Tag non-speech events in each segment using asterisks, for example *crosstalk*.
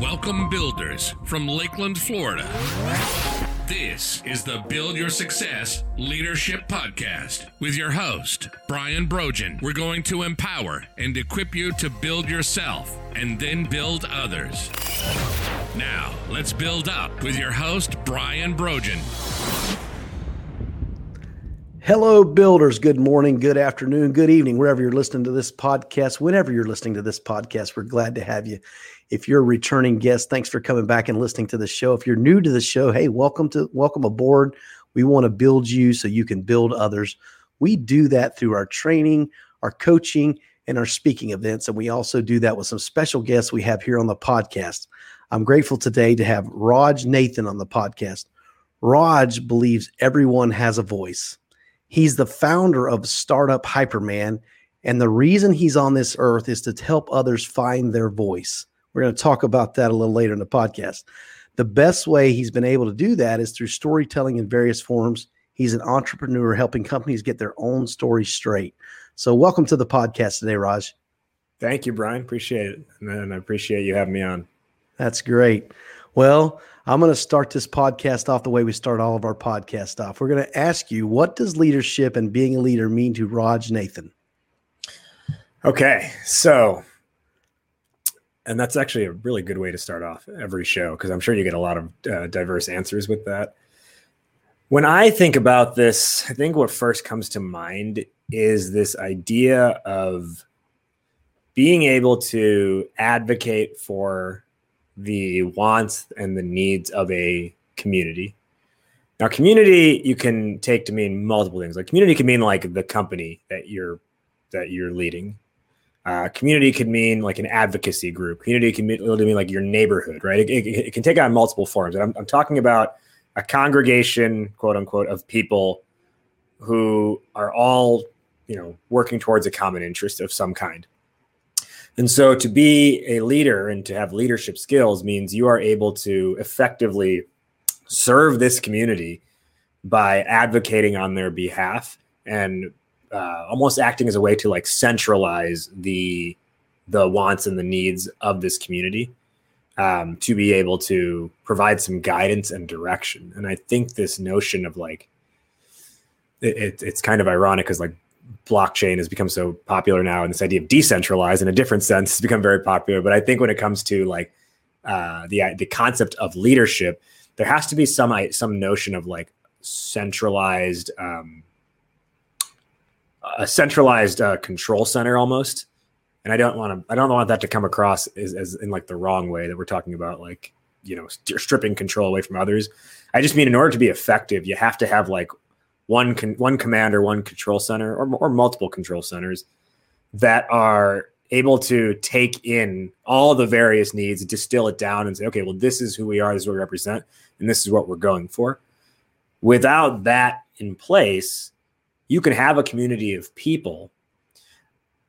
Welcome, builders from Lakeland, Florida. This is the Build Your Success Leadership Podcast with your host, Brian Brogan. We're going to empower and equip you to build yourself and then build others. Now, let's build up with your host, Brian Brogan. Hello, builders. Good morning, good afternoon, good evening, wherever you're listening to this podcast. Whenever you're listening to this podcast, we're glad to have you. If you're a returning guest, thanks for coming back and listening to the show. If you're new to the show, hey, welcome to welcome aboard. We want to build you so you can build others. We do that through our training, our coaching, and our speaking events. And we also do that with some special guests we have here on the podcast. I'm grateful today to have Raj Nathan on the podcast. Raj believes everyone has a voice. He's the founder of Startup Hypeman. And the reason he's on this earth is to help others find their voice. We're going to talk about that a little later in the podcast. The best way he's been able to do that is through storytelling in various forms. He's an entrepreneur helping companies get their own story straight. So, welcome to the podcast today, Raj. Thank you, Brian. Appreciate it. And I appreciate you having me on. That's great. Well, I'm going to start this podcast off the way we start all of our podcasts off. We're going to ask you, what does leadership and being a leader mean to Raj Nathan? Okay. So, and that's actually a really good way to start off every show because I'm sure you get a lot of uh, diverse answers with that. When I think about this, I think what first comes to mind is this idea of being able to advocate for the wants and the needs of a community. Now, community you can take to mean multiple things. Like community can mean like the company that you're that you're leading. Uh, community could mean like an advocacy group. Community can mean, mean like your neighborhood, right? It, it, it, can take on multiple forms. And I'm, I'm talking about a congregation, quote unquote, of people who are all, you know, working towards a common interest of some kind. And so to be a leader and to have leadership skills means you are able to effectively serve this community by advocating on their behalf and uh, almost acting as a way to like centralize the the wants and the needs of this community um, to be able to provide some guidance and direction. And I think this notion of like it, it, it's kind of ironic because like blockchain has become so popular now, and this idea of decentralized in a different sense has become very popular. But I think when it comes to like uh, the the concept of leadership, there has to be some some notion of like centralized, um, a centralized uh, control center almost. And I don't want to I don't want that to come across as, as in like the wrong way that we're talking about like you know stripping control away from others. I just mean in order to be effective, you have to have like one con- one commander, one control center, or, or multiple control centers that are able to take in all the various needs, distill it down, and say, okay, well, this is who we are, this is what we represent, and this is what we're going for. Without that in place, you can have a community of people,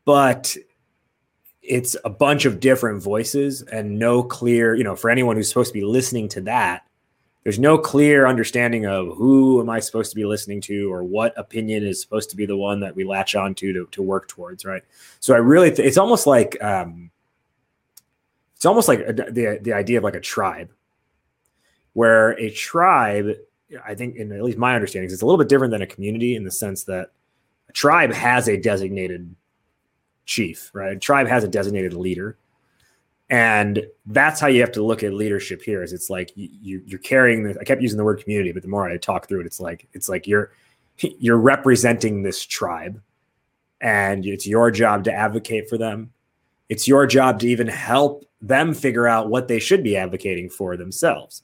but it's a bunch of different voices and no clear, you know, for anyone who's supposed to be listening to that, there's no clear understanding of who am I supposed to be listening to or what opinion is supposed to be the one that we latch on to to, work towards, right? So I really, th- it's almost like, um, it's almost like a, the, the idea of like a tribe where a tribe, I think, in at least my understanding, it's a little bit different than a community in the sense that a tribe has a designated chief, right? A tribe has a designated leader. And that's how you have to look at leadership here is it's like you, you're carrying the i kept using the word community but the more i talk through it it's like it's like you're *laughs* you're representing this tribe and it's your job to advocate for them. It's your job to even help them figure out what they should be advocating for themselves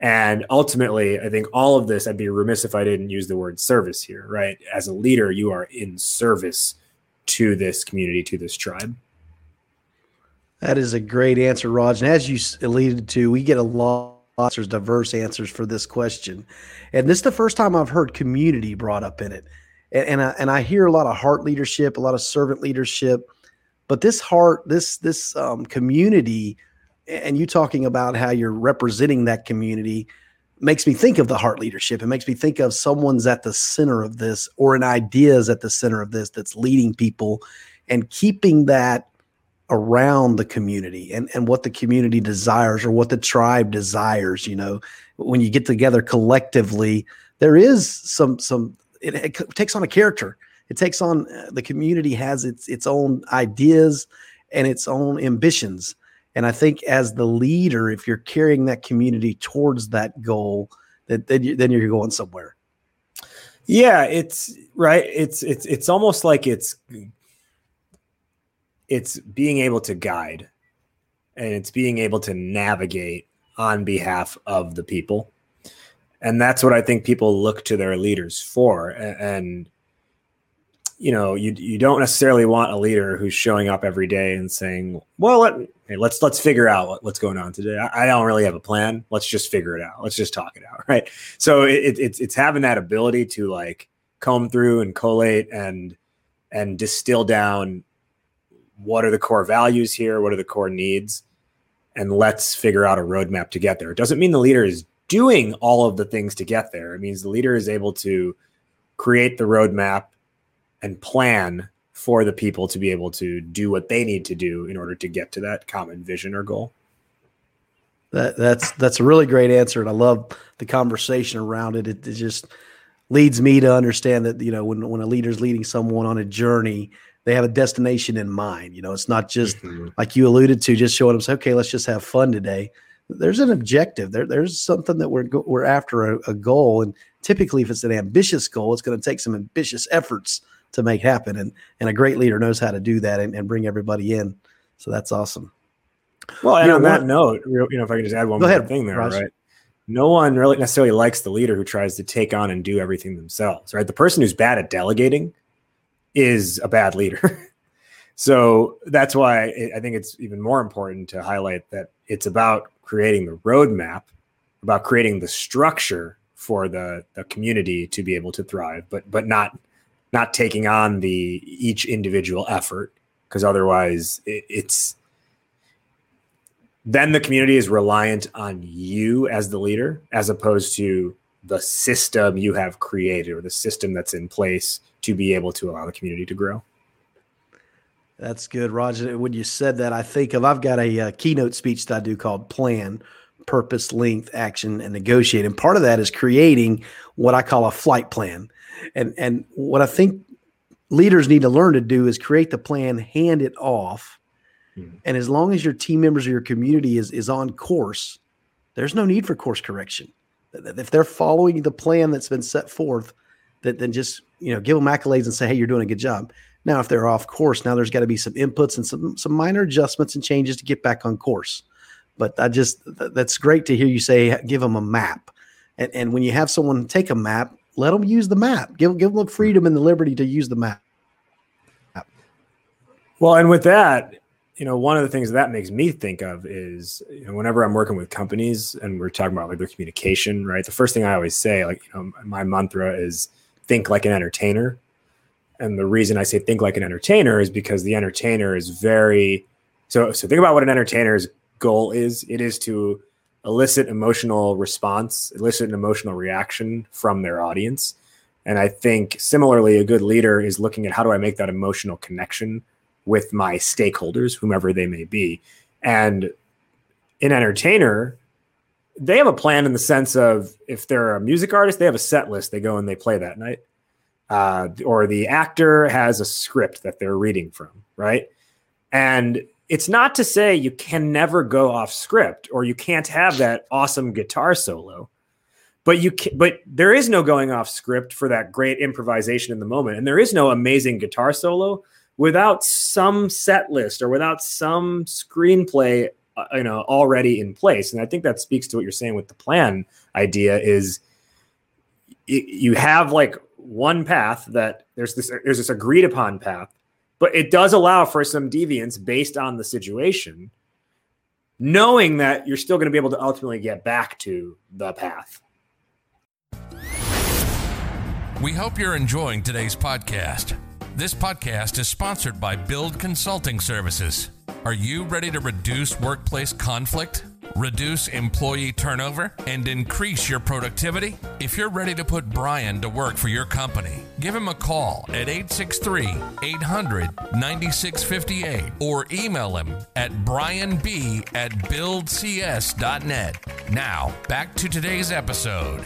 and ultimately i think all of this i'd be remiss if i didn't use the word service here right as a leader you are in service to this community to this tribe that is a great answer, Raj. And as you alluded to, we get a lot of diverse answers for this question. And this is the first time I've heard community brought up in it. And, and, I, and I hear a lot of heart leadership, a lot of servant leadership, but this heart, this this um, community, and you talking about how you're representing that community makes me think of the heart leadership. It makes me think of someone's at the center of this or an idea is at the center of this that's leading people and keeping that around the community and, and what the community desires or what the tribe desires. You know, when you get together collectively, there is some some it, it takes on a character. It takes on uh, the community has its its own ideas and its own ambitions. And I think as the leader, if you're carrying that community towards that goal, that then, you, then you're going somewhere. Yeah, it's right. It's it's it's almost like it's it's being able to guide and it's being able to navigate on behalf of the people. And that's what I think people look to their leaders for. And you know, you you don't necessarily want a leader who's showing up every day and saying, "Well, let, hey, let's let's figure out what, what's going on today. I, I, don't really have a plan. Let's just figure it out. Let's just talk it out." *laughs* Right. So it, it's it's having that ability to like comb through and collate and and distill down what are the core values here, what are the core needs, and let's figure out a roadmap to get there. It doesn't mean the leader is doing all of the things to get there. It means the leader is able to create the roadmap and plan for the people to be able to do what they need to do in order to get to that common vision or goal. That, that's that's a really great answer, and I love the conversation around it. It, it just leads me to understand that you know when when a leader's leading someone on a journey, they have a destination in mind. You know, it's not just mm-hmm. like you alluded to, just showing them, say, okay, let's just have fun today. There's an objective. There, there's something that we're we're after a, a goal, and typically, if it's an ambitious goal, it's going to take some ambitious efforts to make happen. And and a great leader knows how to do that and, and bring everybody in. So that's awesome. Well, and you on know, that note, you know, if I can just add one more ahead, thing there, right? No one really necessarily likes the leader who tries to take on and do everything themselves, right? The person who's bad at delegating is a bad leader. *laughs* so that's why I think it's even more important to highlight that it's about creating the roadmap, about creating the structure for the, the community to be able to thrive, but but not not taking on the each individual effort because otherwise it, it's then the community is reliant on you as the leader as opposed to the system you have created or the system that's in place to be able to allow the community to grow. That's good roger. When you said that i think of i've got a, a keynote speech that i do called plan purpose length action and negotiate and part of that is creating what i call a flight plan and and what I think leaders need to learn to do is create the plan, hand it off, mm-hmm. and as long as your team members or your community is is on course, there's no need for course correction. If they're following the plan that's been set forth, that then just you know give them accolades and say, "Hey, you're doing a good job." Now, if they're off course, now there's got to be some inputs and some some minor adjustments and changes to get back on course. But I just that's great to hear you say give them a map, and and when you have someone take a map let them use the map. Give give them the freedom and the liberty to use the map. Well, and with that, you know, one of the things that makes me think of is, you know, whenever I'm working with companies and we're talking about like their communication, right? The first thing I always say, like, you know, my mantra is think like an entertainer. And the reason I say think like an entertainer is because the entertainer is very so so think about what an entertainer's goal is. It is to elicit emotional response, elicit an emotional reaction from their audience. And I think similarly, a good leader is looking at how do I make that emotional connection with my stakeholders, whomever they may be. And an entertainer, they have a plan in the sense of if they're a music artist, they have a set list they go and they play that night. Uh, or the actor has a script that they're reading from, right? And it's not to say you can never go off script or you can't have that awesome guitar solo but you can, but there is no going off script for that great improvisation in the moment and there is no amazing guitar solo without some set list or without some screenplay uh, you know already in place. And i think that speaks to what you're saying with the plan idea is you have like one path that there's this there's this agreed upon path but it does allow for some deviance based on the situation, knowing that you're still going to be able to ultimately get back to the path. We hope you're enjoying today's podcast. This podcast is sponsored by Build Consulting Services. Are you ready to reduce workplace conflict? Reduce employee turnover, and increase your productivity? If you're ready to put Brian to work for your company, give him a call at 863 800 9658 or email him at brianb at buildcs.net. Now, back to today's episode.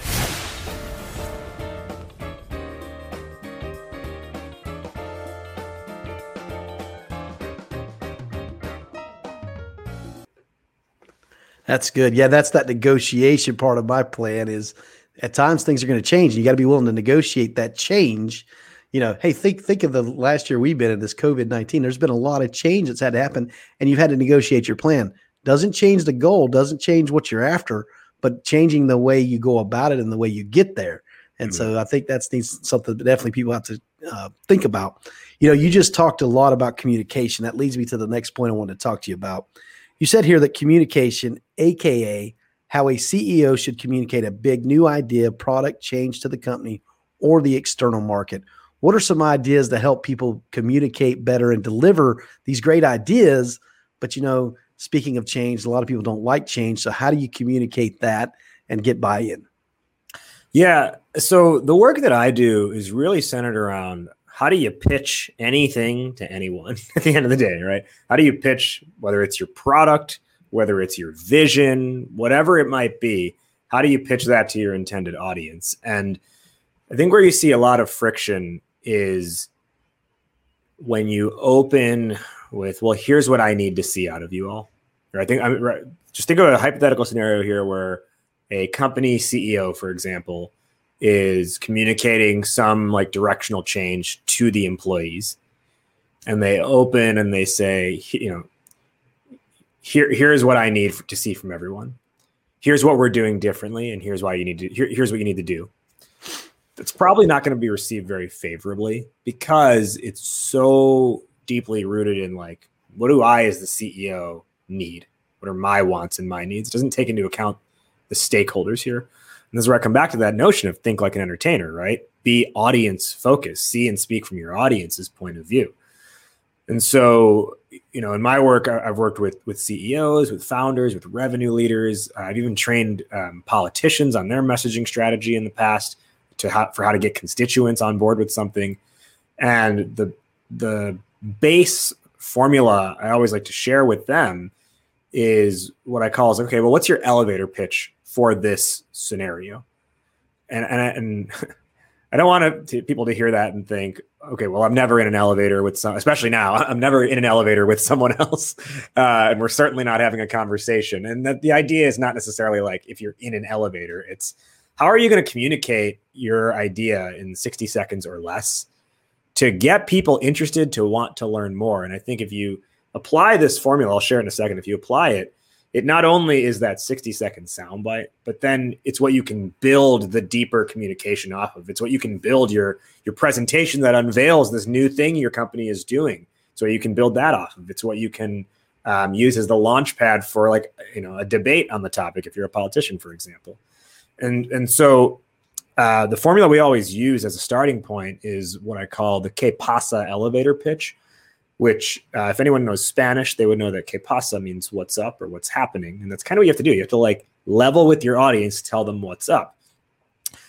That's good. Yeah, that's that negotiation part of my plan is at times things are going to change. You got to be willing to negotiate that change. You know, hey, think think of the last year we've been in this COVID nineteen. There's been a lot of change that's had to happen, and you've had to negotiate your plan. Doesn't change the goal, doesn't change what you're after, but changing the way you go about it and the way you get there. And mm-hmm. so I think that's needs something that definitely people have to uh, think about. You know, you just talked a lot about communication. That leads me to the next point I want to talk to you about. You said here that communication, AKA how a CEO should communicate a big new idea, product change to the company or the external market. What are some ideas to help people communicate better and deliver these great ideas? But you know, speaking of change, a lot of people don't like change. So, how do you communicate that and get buy in? Yeah. So, the work that I do is really centered around how do you pitch anything to anyone *laughs* at the end of the day, right? How do you pitch, whether it's your product, whether it's your vision, whatever it might be, how do you pitch that to your intended audience? And I think where you see a lot of friction is when you open with, well, here's what I need to see out of you all. Or I think I'm right. Just think of a hypothetical scenario here where a company CEO, for example, is communicating some like directional change to the employees and they open and they say you know here here's what i need to see from everyone. Here's what we're doing differently and here's why you need to here, here's what you need to do. It's probably not going to be received very favorably because it's so deeply rooted in like what do i as the ceo need? What are my wants and my needs? It doesn't take into account the stakeholders here. And this is where I come back to that notion of think like an entertainer, right? Be audience focused, see and speak from your audience's point of view. And so, you know, in my work, I've worked with with CEOs, with founders, with revenue leaders. I've even trained um, politicians on their messaging strategy in the past to how, for how to get constituents on board with something. And the the base formula I always like to share with them is what I call is okay. Well, what's your elevator pitch for this scenario. And and and *laughs* I don't want to, people to hear that and think, okay, well, I'm never in an elevator with some, especially now, *laughs* I'm never in an elevator with someone *laughs* else, uh, and we're certainly not having a conversation. And that the idea is not necessarily like if you're in an elevator, it's how are you going to communicate your idea in 60 seconds or less to get people interested to want to learn more. And I think if you apply this formula, I'll share in a second. If you apply it, it not only is that 60 second soundbite, but then it's what you can build the deeper communication off of. It's what you can build your your presentation that unveils this new thing your company is doing. So you can build that off of. It's what you can um, use as the launch pad for like you know a debate on the topic if you're a politician, for example. And and so uh, the formula we always use as a starting point is what I call the Que pasa elevator pitch which uh, if anyone knows Spanish, they would know that que pasa means what's up or what's happening. And that's kind of what you have to do. You have to like level with your audience, tell them what's up.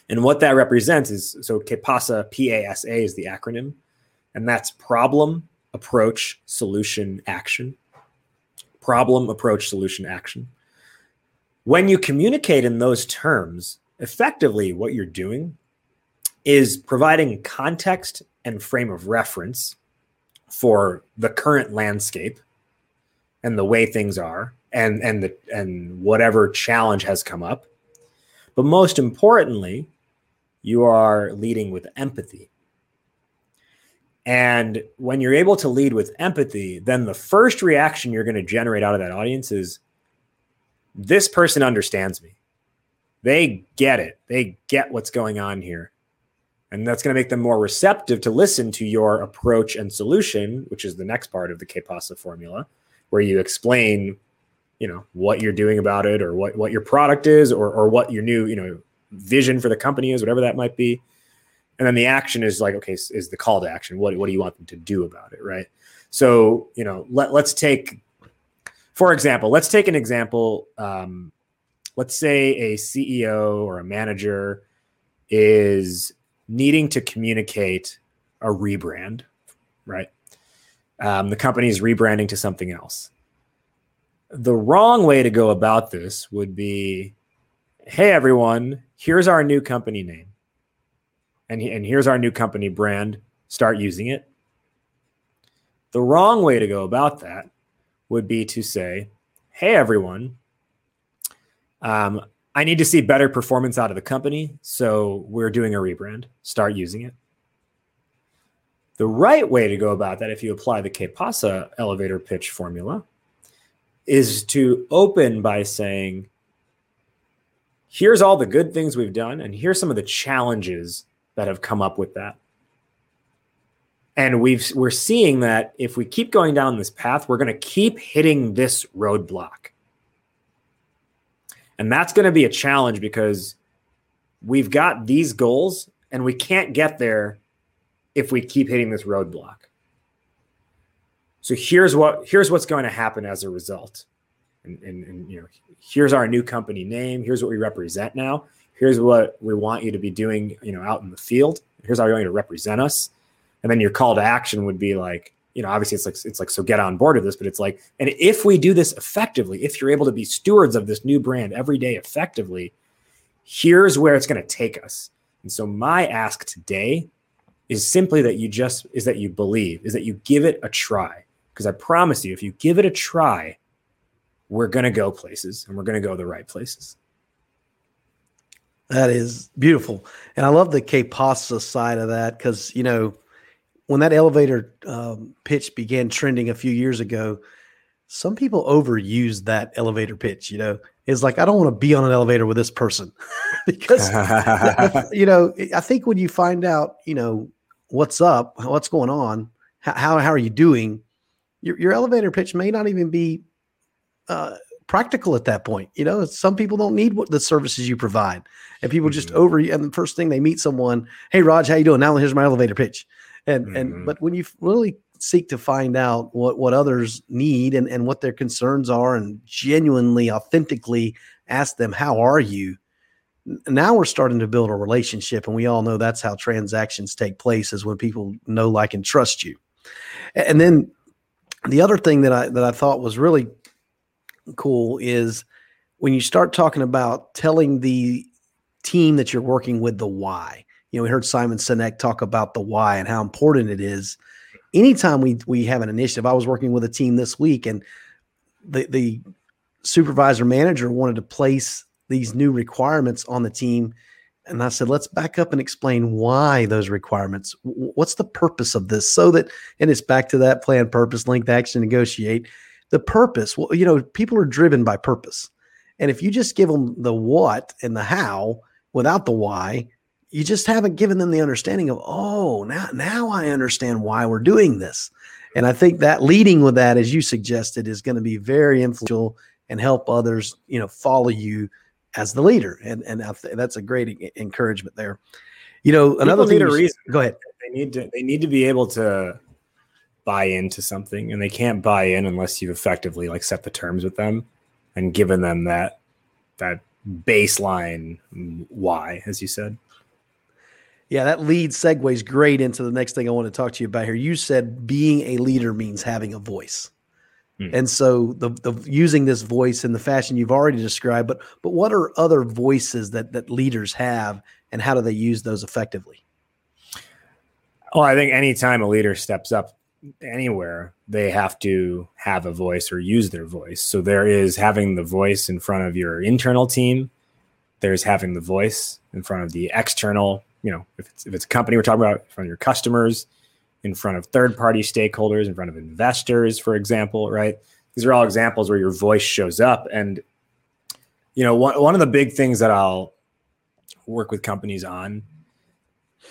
And what that represents is so que pasa, P A S A is the acronym, and that's problem, approach, solution, action. Problem, approach, solution, action. When you communicate in those terms, effectively what you're doing is providing context and frame of reference for the current landscape and the way things are and and the and whatever challenge has come up. But most importantly you are leading with empathy. And when you're able to lead with empathy then the first reaction you're going to generate out of that audience is this person understands me. They get it. They get what's going on here and that's going to make them more receptive to listen to your approach and solution, which is the next part of the KPASA formula, where you explain, you know, what you're doing about it or what, what your product is or, or what your new, you know, vision for the company is, whatever that might be. And then the action is like, okay, is the call to action. What, what do you want them to do about it? Right. So, you know, let, let's take for example, let's take an example. Um, let's say a CEO or a manager is needing to communicate a rebrand, right? Um, the company is rebranding to something else. The wrong way to go about this would be hey, everyone, here's our new company name. And, and here's our new company brand. Start using it. The wrong way to go about that would be to say, hey, everyone, um, I need to see better performance out of the company. So we're doing a rebrand. Start using it. The right way to go about that, if you apply the KPASA elevator pitch formula, is to open by saying, here's all the good things we've done, and here's some of the challenges that have come up with that. And we've we're seeing that if we keep going down this path, we're going to keep hitting this roadblock. And that's going to be a challenge because we've got these goals and we can't get there if we keep hitting this roadblock. So here's what here's what's going to happen as a result. And, and, and you know, here's our new company name. Here's what we represent now. Here's what we want you to be doing, you know, out in the field. Here's how you're going to represent us. And then your call to action would be like, you know, obviously it's like it's like so get on board with this, but it's like, and if we do this effectively, if you're able to be stewards of this new brand every day effectively, here's where it's going to take us. And so my ask today is simply that you just is that you believe, is that you give it a try. Because I promise you, if you give it a try, we're going to go places and we're going to go the right places. That is beautiful. And I love the KPASA side of that because, you know, when that elevator um, pitch began trending a few years ago, some people overused that elevator pitch. You know, it's like, I don't want to be on an elevator with this person *laughs* because, *laughs* you know, I think when you find out, you know, what's up, what's going on, how, how are you doing, your, your elevator pitch may not even be uh, practical at that point. You know, some people don't need what the services you provide, and people mm-hmm. just over. And the first thing they meet someone, hey Raj, how you doing? Now here's my elevator pitch, and mm-hmm. and but when you really seek to find out what what others need and and what their concerns are, and genuinely, authentically ask them, how are you? Now we're starting to build a relationship, and we all know that's how transactions take place is when people know, like, and trust you. And then the other thing that I that I thought was really cool is when you start talking about telling the team that you're working with the why. You know, we heard Simon Sinek talk about the why and how important it is. Anytime we we have an initiative, I was working with a team this week, and the the supervisor manager wanted to place these new requirements on the team. And I said, let's back up and explain why those requirements. What's the purpose of this? So that, and it's back to that plan, purpose, length, action, negotiate the purpose well you know people are driven by purpose and if you just give them the what and the how without the why you just haven't given them the understanding of oh now now i understand why we're doing this. And i think that leading with that as you suggested is going to be very influential and help others you know follow you as the leader. And and that's a great encouragement there. You know another People thing need a reason. Go ahead. They need to they need to be able to buy into something and they can't buy in unless you've effectively like set the terms with them and given them that that baseline why as you said yeah that lead segues great into the next thing i want to talk to you about here. You said being a leader means having a voice. Hmm. and so the, the using this voice in the fashion you've already described but but what are other voices that that leaders have and how do they use those effectively? Well i think anytime a leader steps up anywhere they have to have a voice or use their voice. So there is having the voice in front of your internal team there's having the voice in front of the external you know if it's, if it's a company we're talking about in front of your customers in front of third party stakeholders in front of investors for example right? These are all examples where your voice shows up. And you know one, one of the big things that i'll work with companies on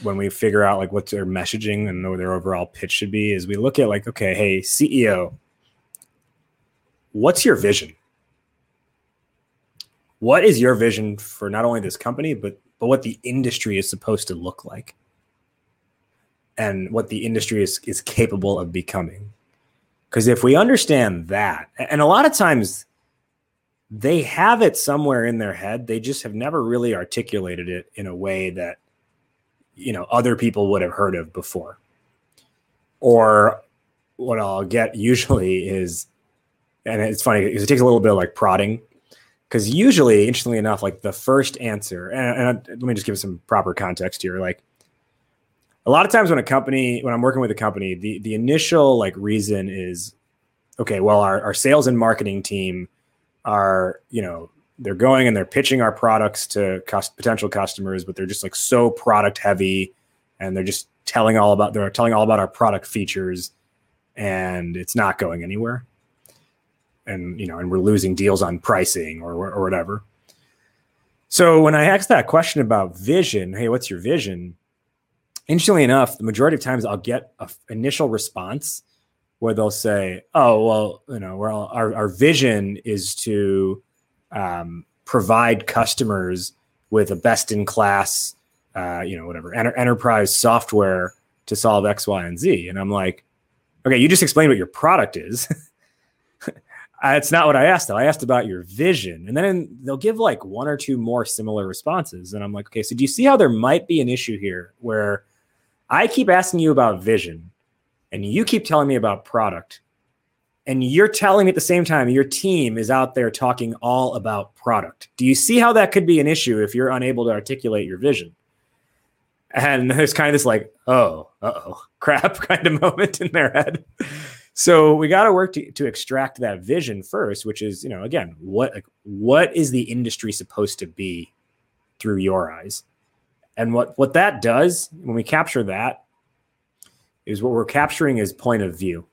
when we figure out like what their messaging and what their overall pitch should be is we look at like okay hey ceo what's your vision? What is your vision for not only this company but but what the industry is supposed to look like and what the industry is is capable of becoming Because if we understand that, and a lot of times they have it somewhere in their head, they just have never really articulated it in a way that you know other people would have heard of before. Or what I'll get usually is, and it's funny because it takes a little bit of like prodding. Because usually, interestingly enough, like the first answer, and, and let me just give some proper context here. Like a lot of times when a company when i'm working with a company the the initial like reason is okay well our, our sales and marketing team are you know they're going and they're pitching our products to cost, potential customers but they're just like so product heavy and they're just telling all about they're telling all about our product features and it's not going anywhere and you know and we're losing deals on pricing or or whatever so when i asked that question about vision hey what's your vision interestingly enough, the majority of times I'll get an initial response where they'll say, "Oh, well, you know, well, our our vision is to um, provide customers with a best in class, uh, you know, whatever enter- enterprise software to solve X, Y, and Z." And I'm like, "Okay, you just explained what your product is." *laughs* It's not what I asked though. I asked about your vision, and then they'll give like one or two more similar responses, and I'm like, okay, so do you see how there might be an issue here where I keep asking you about vision and you keep telling me about product. And you're telling me at the same time your team is out there talking all about product. Do you see how that could be an issue if you're unable to articulate your vision? And there's kind of this like, oh, oh, *laughs* crap kind of moment in their head. So we got to work to extract that vision first, which is, you know, again, what like, what is the industry supposed to be through your eyes? And what what that does when we capture that is what we're capturing is point of view.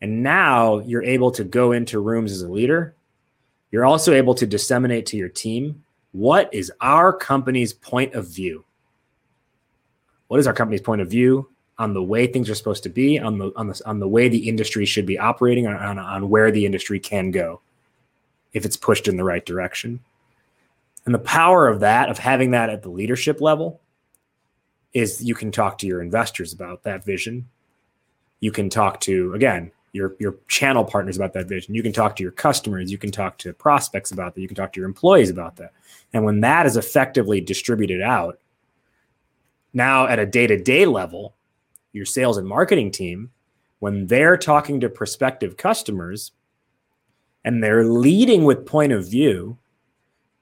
And now you're able to go into rooms as a leader. You're also able to disseminate to your team what is our company's point of view? What is our company's point of view on the way things are supposed to be, on the on the on the way the industry should be operating, on, on, on where the industry can go if it's pushed in the right direction? And the power of that, of having that at the leadership level, is you can talk to your investors about that vision. You can talk to, again, your, your channel partners about that vision. You can talk to your customers. You can talk to prospects about that. You can talk to your employees about that. And when that is effectively distributed out, now at a day to day level, your sales and marketing team, when they're talking to prospective customers and they're leading with point of view,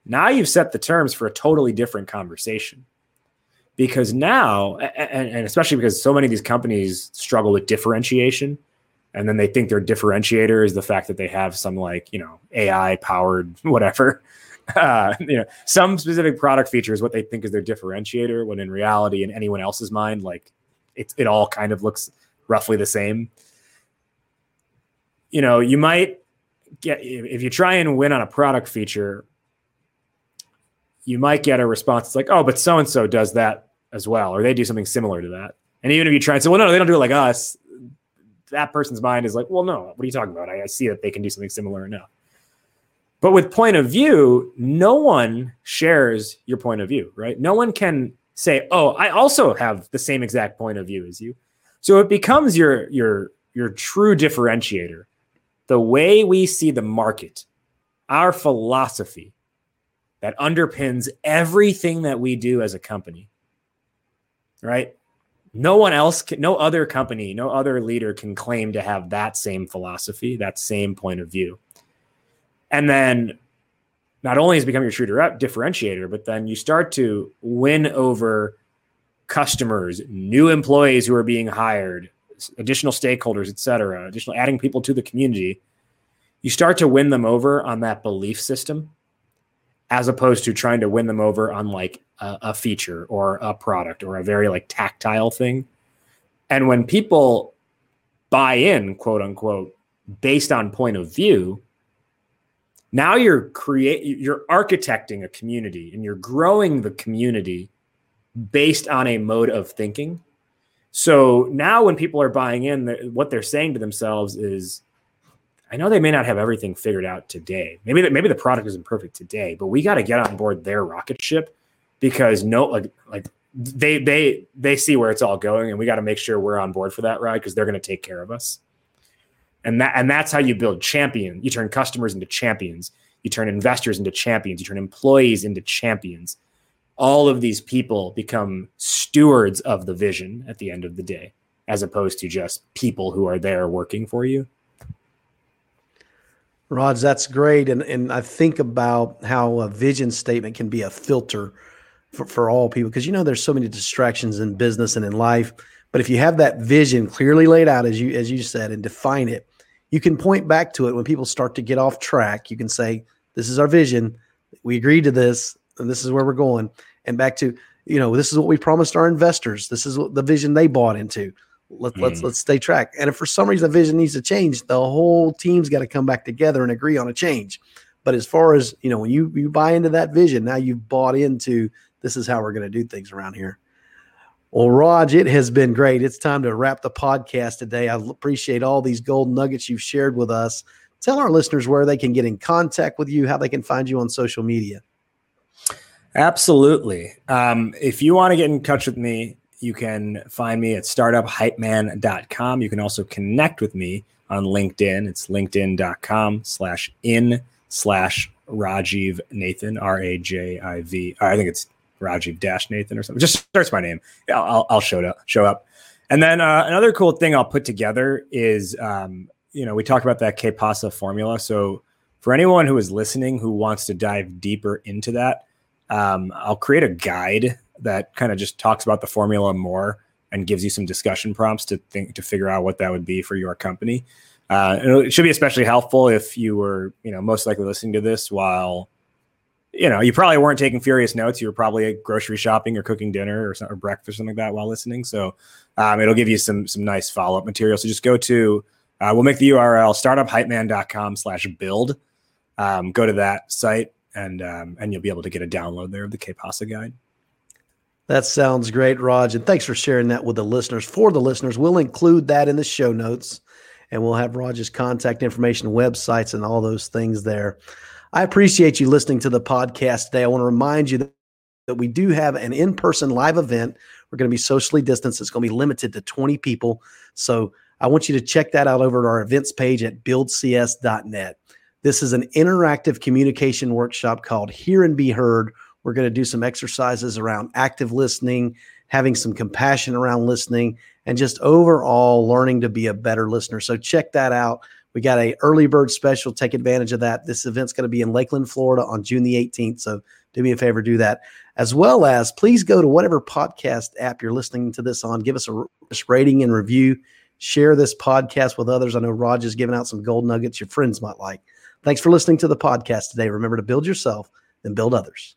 now you've set the terms for a totally different conversation. Because now, and, and especially because so many of these companies struggle with differentiation, and then they think their differentiator is the fact that they have some like you know AI powered *laughs* whatever, *laughs* uh, you know, some specific product feature is what they think is their differentiator. When in reality, in anyone else's mind, like it it all kind of looks roughly the same. You know, you might get if you try and win on a product feature you might get a response like, oh, but so and so does that as well, or they do something similar to that. And even if you try and say, well, no, they don't do it like us, that person's mind is like, well, no, what are you talking about? I, I see that they can do something similar enough. But with point of view, no one shares your point of view, right? No one can say, "Oh, I also have the same exact point of view as you." So it becomes your your your true differentiator. The way we see the market, our philosophy, that underpins everything that we do as a company. Right? No one else, can, no other company, no other leader can claim to have that same philosophy, that same point of view. And then not only has become your true differentiator, but then you start to win over customers, new employees who are being hired, additional stakeholders, et cetera, additional adding people to the community. You start to win them over on that belief system as opposed to trying to win them over on like a, a feature or a product or a very like tactile thing. And when people buy in, quote unquote, based on point of view, now you're create you're architecting a community and you're growing the community based on a mode of thinking. So now when people are buying in, what they're saying to themselves is, I know they may not have everything figured out today. Maybe that maybe the product isn't perfect today, but we got to get on board their rocket ship because no like like they they they see where it's all going and we got to make sure we're on board for that ride because they're going to take care of us. And that and that's how you build champion. You turn customers into champions. You turn investors into champions. You turn employees into champions. All of these people become stewards of the vision at the end of the day, as opposed to just people who are there working for you. Raj, that's great. And and I think about how a vision statement can be a filter for, for all people because you know there's so many distractions in business and in life. But if you have that vision clearly laid out as you as you said and define it, you can point back to it when people start to get off track. You can say, This is our vision. We agreed to this, and this is where we're going. And back to, you know, this is what we promised our investors. This is what the vision they bought into. Let, mm. Let's let's stay track. And if for some reason the vision needs to change, the whole team's got to come back together and agree on a change. But as far as you know, when you you buy into that vision, now you've bought into this is how we're going to do things around here. Well, Raj, it has been great. It's time to wrap the podcast today. I appreciate all these gold nuggets you've shared with us. Tell our listeners where they can get in contact with you, how they can find you on social media. Absolutely. Um, if you want to get in touch with me, you can find me at startuphypeman.com. You can also connect with me on LinkedIn. It's linkedin.com slash in slash Rajiv Nathan, R A J I V. I think it's Rajiv Dash Nathan or something. Just starts my name. I'll, I'll, I'll show up. Show up. And then uh, another cool thing I'll put together is, um, you know, we talked about that KPASA formula. So for anyone who is listening who wants to dive deeper into that, um, I'll create a guide that kind of just talks about the formula more and gives you some discussion prompts to think to figure out what that would be for your company. Uh, it should be especially helpful if you were, you know, most likely listening to this while, you know, you probably weren't taking furious notes. You were probably grocery shopping or cooking dinner or, or breakfast or something like that while listening. So um, it'll give you some some nice follow up material. So just go to uh, we'll make the URL startuphypeman.com slash build. Um, go to that site and um, and you'll be able to get a download there of the KPASA guide. That sounds great, Raj. And thanks for sharing that with the listeners. For the listeners, we'll include that in the show notes and we'll have Raj's contact information, websites, and all those things there. I appreciate you listening to the podcast today. I want to remind you that, we do have an in person live event. We're going to be socially distanced, it's going to be limited to 20 people. So I want you to check that out over at our events page at buildcs.net. This is an interactive communication workshop called Hear and Be Heard we're going to do some exercises around active listening, having some compassion around listening, and just overall learning to be a better listener. So check that out. We got a early bird special. Take advantage of that. This event's going to be in Lakeland, Florida on June the 18th. So do me a favor, do that. As well as please go to whatever podcast app you're listening to this on. Give us a rating and review. Share this podcast with others. I know is giving out some gold nuggets your friends might like. Thanks for listening to the podcast today. Remember to build yourself and build others.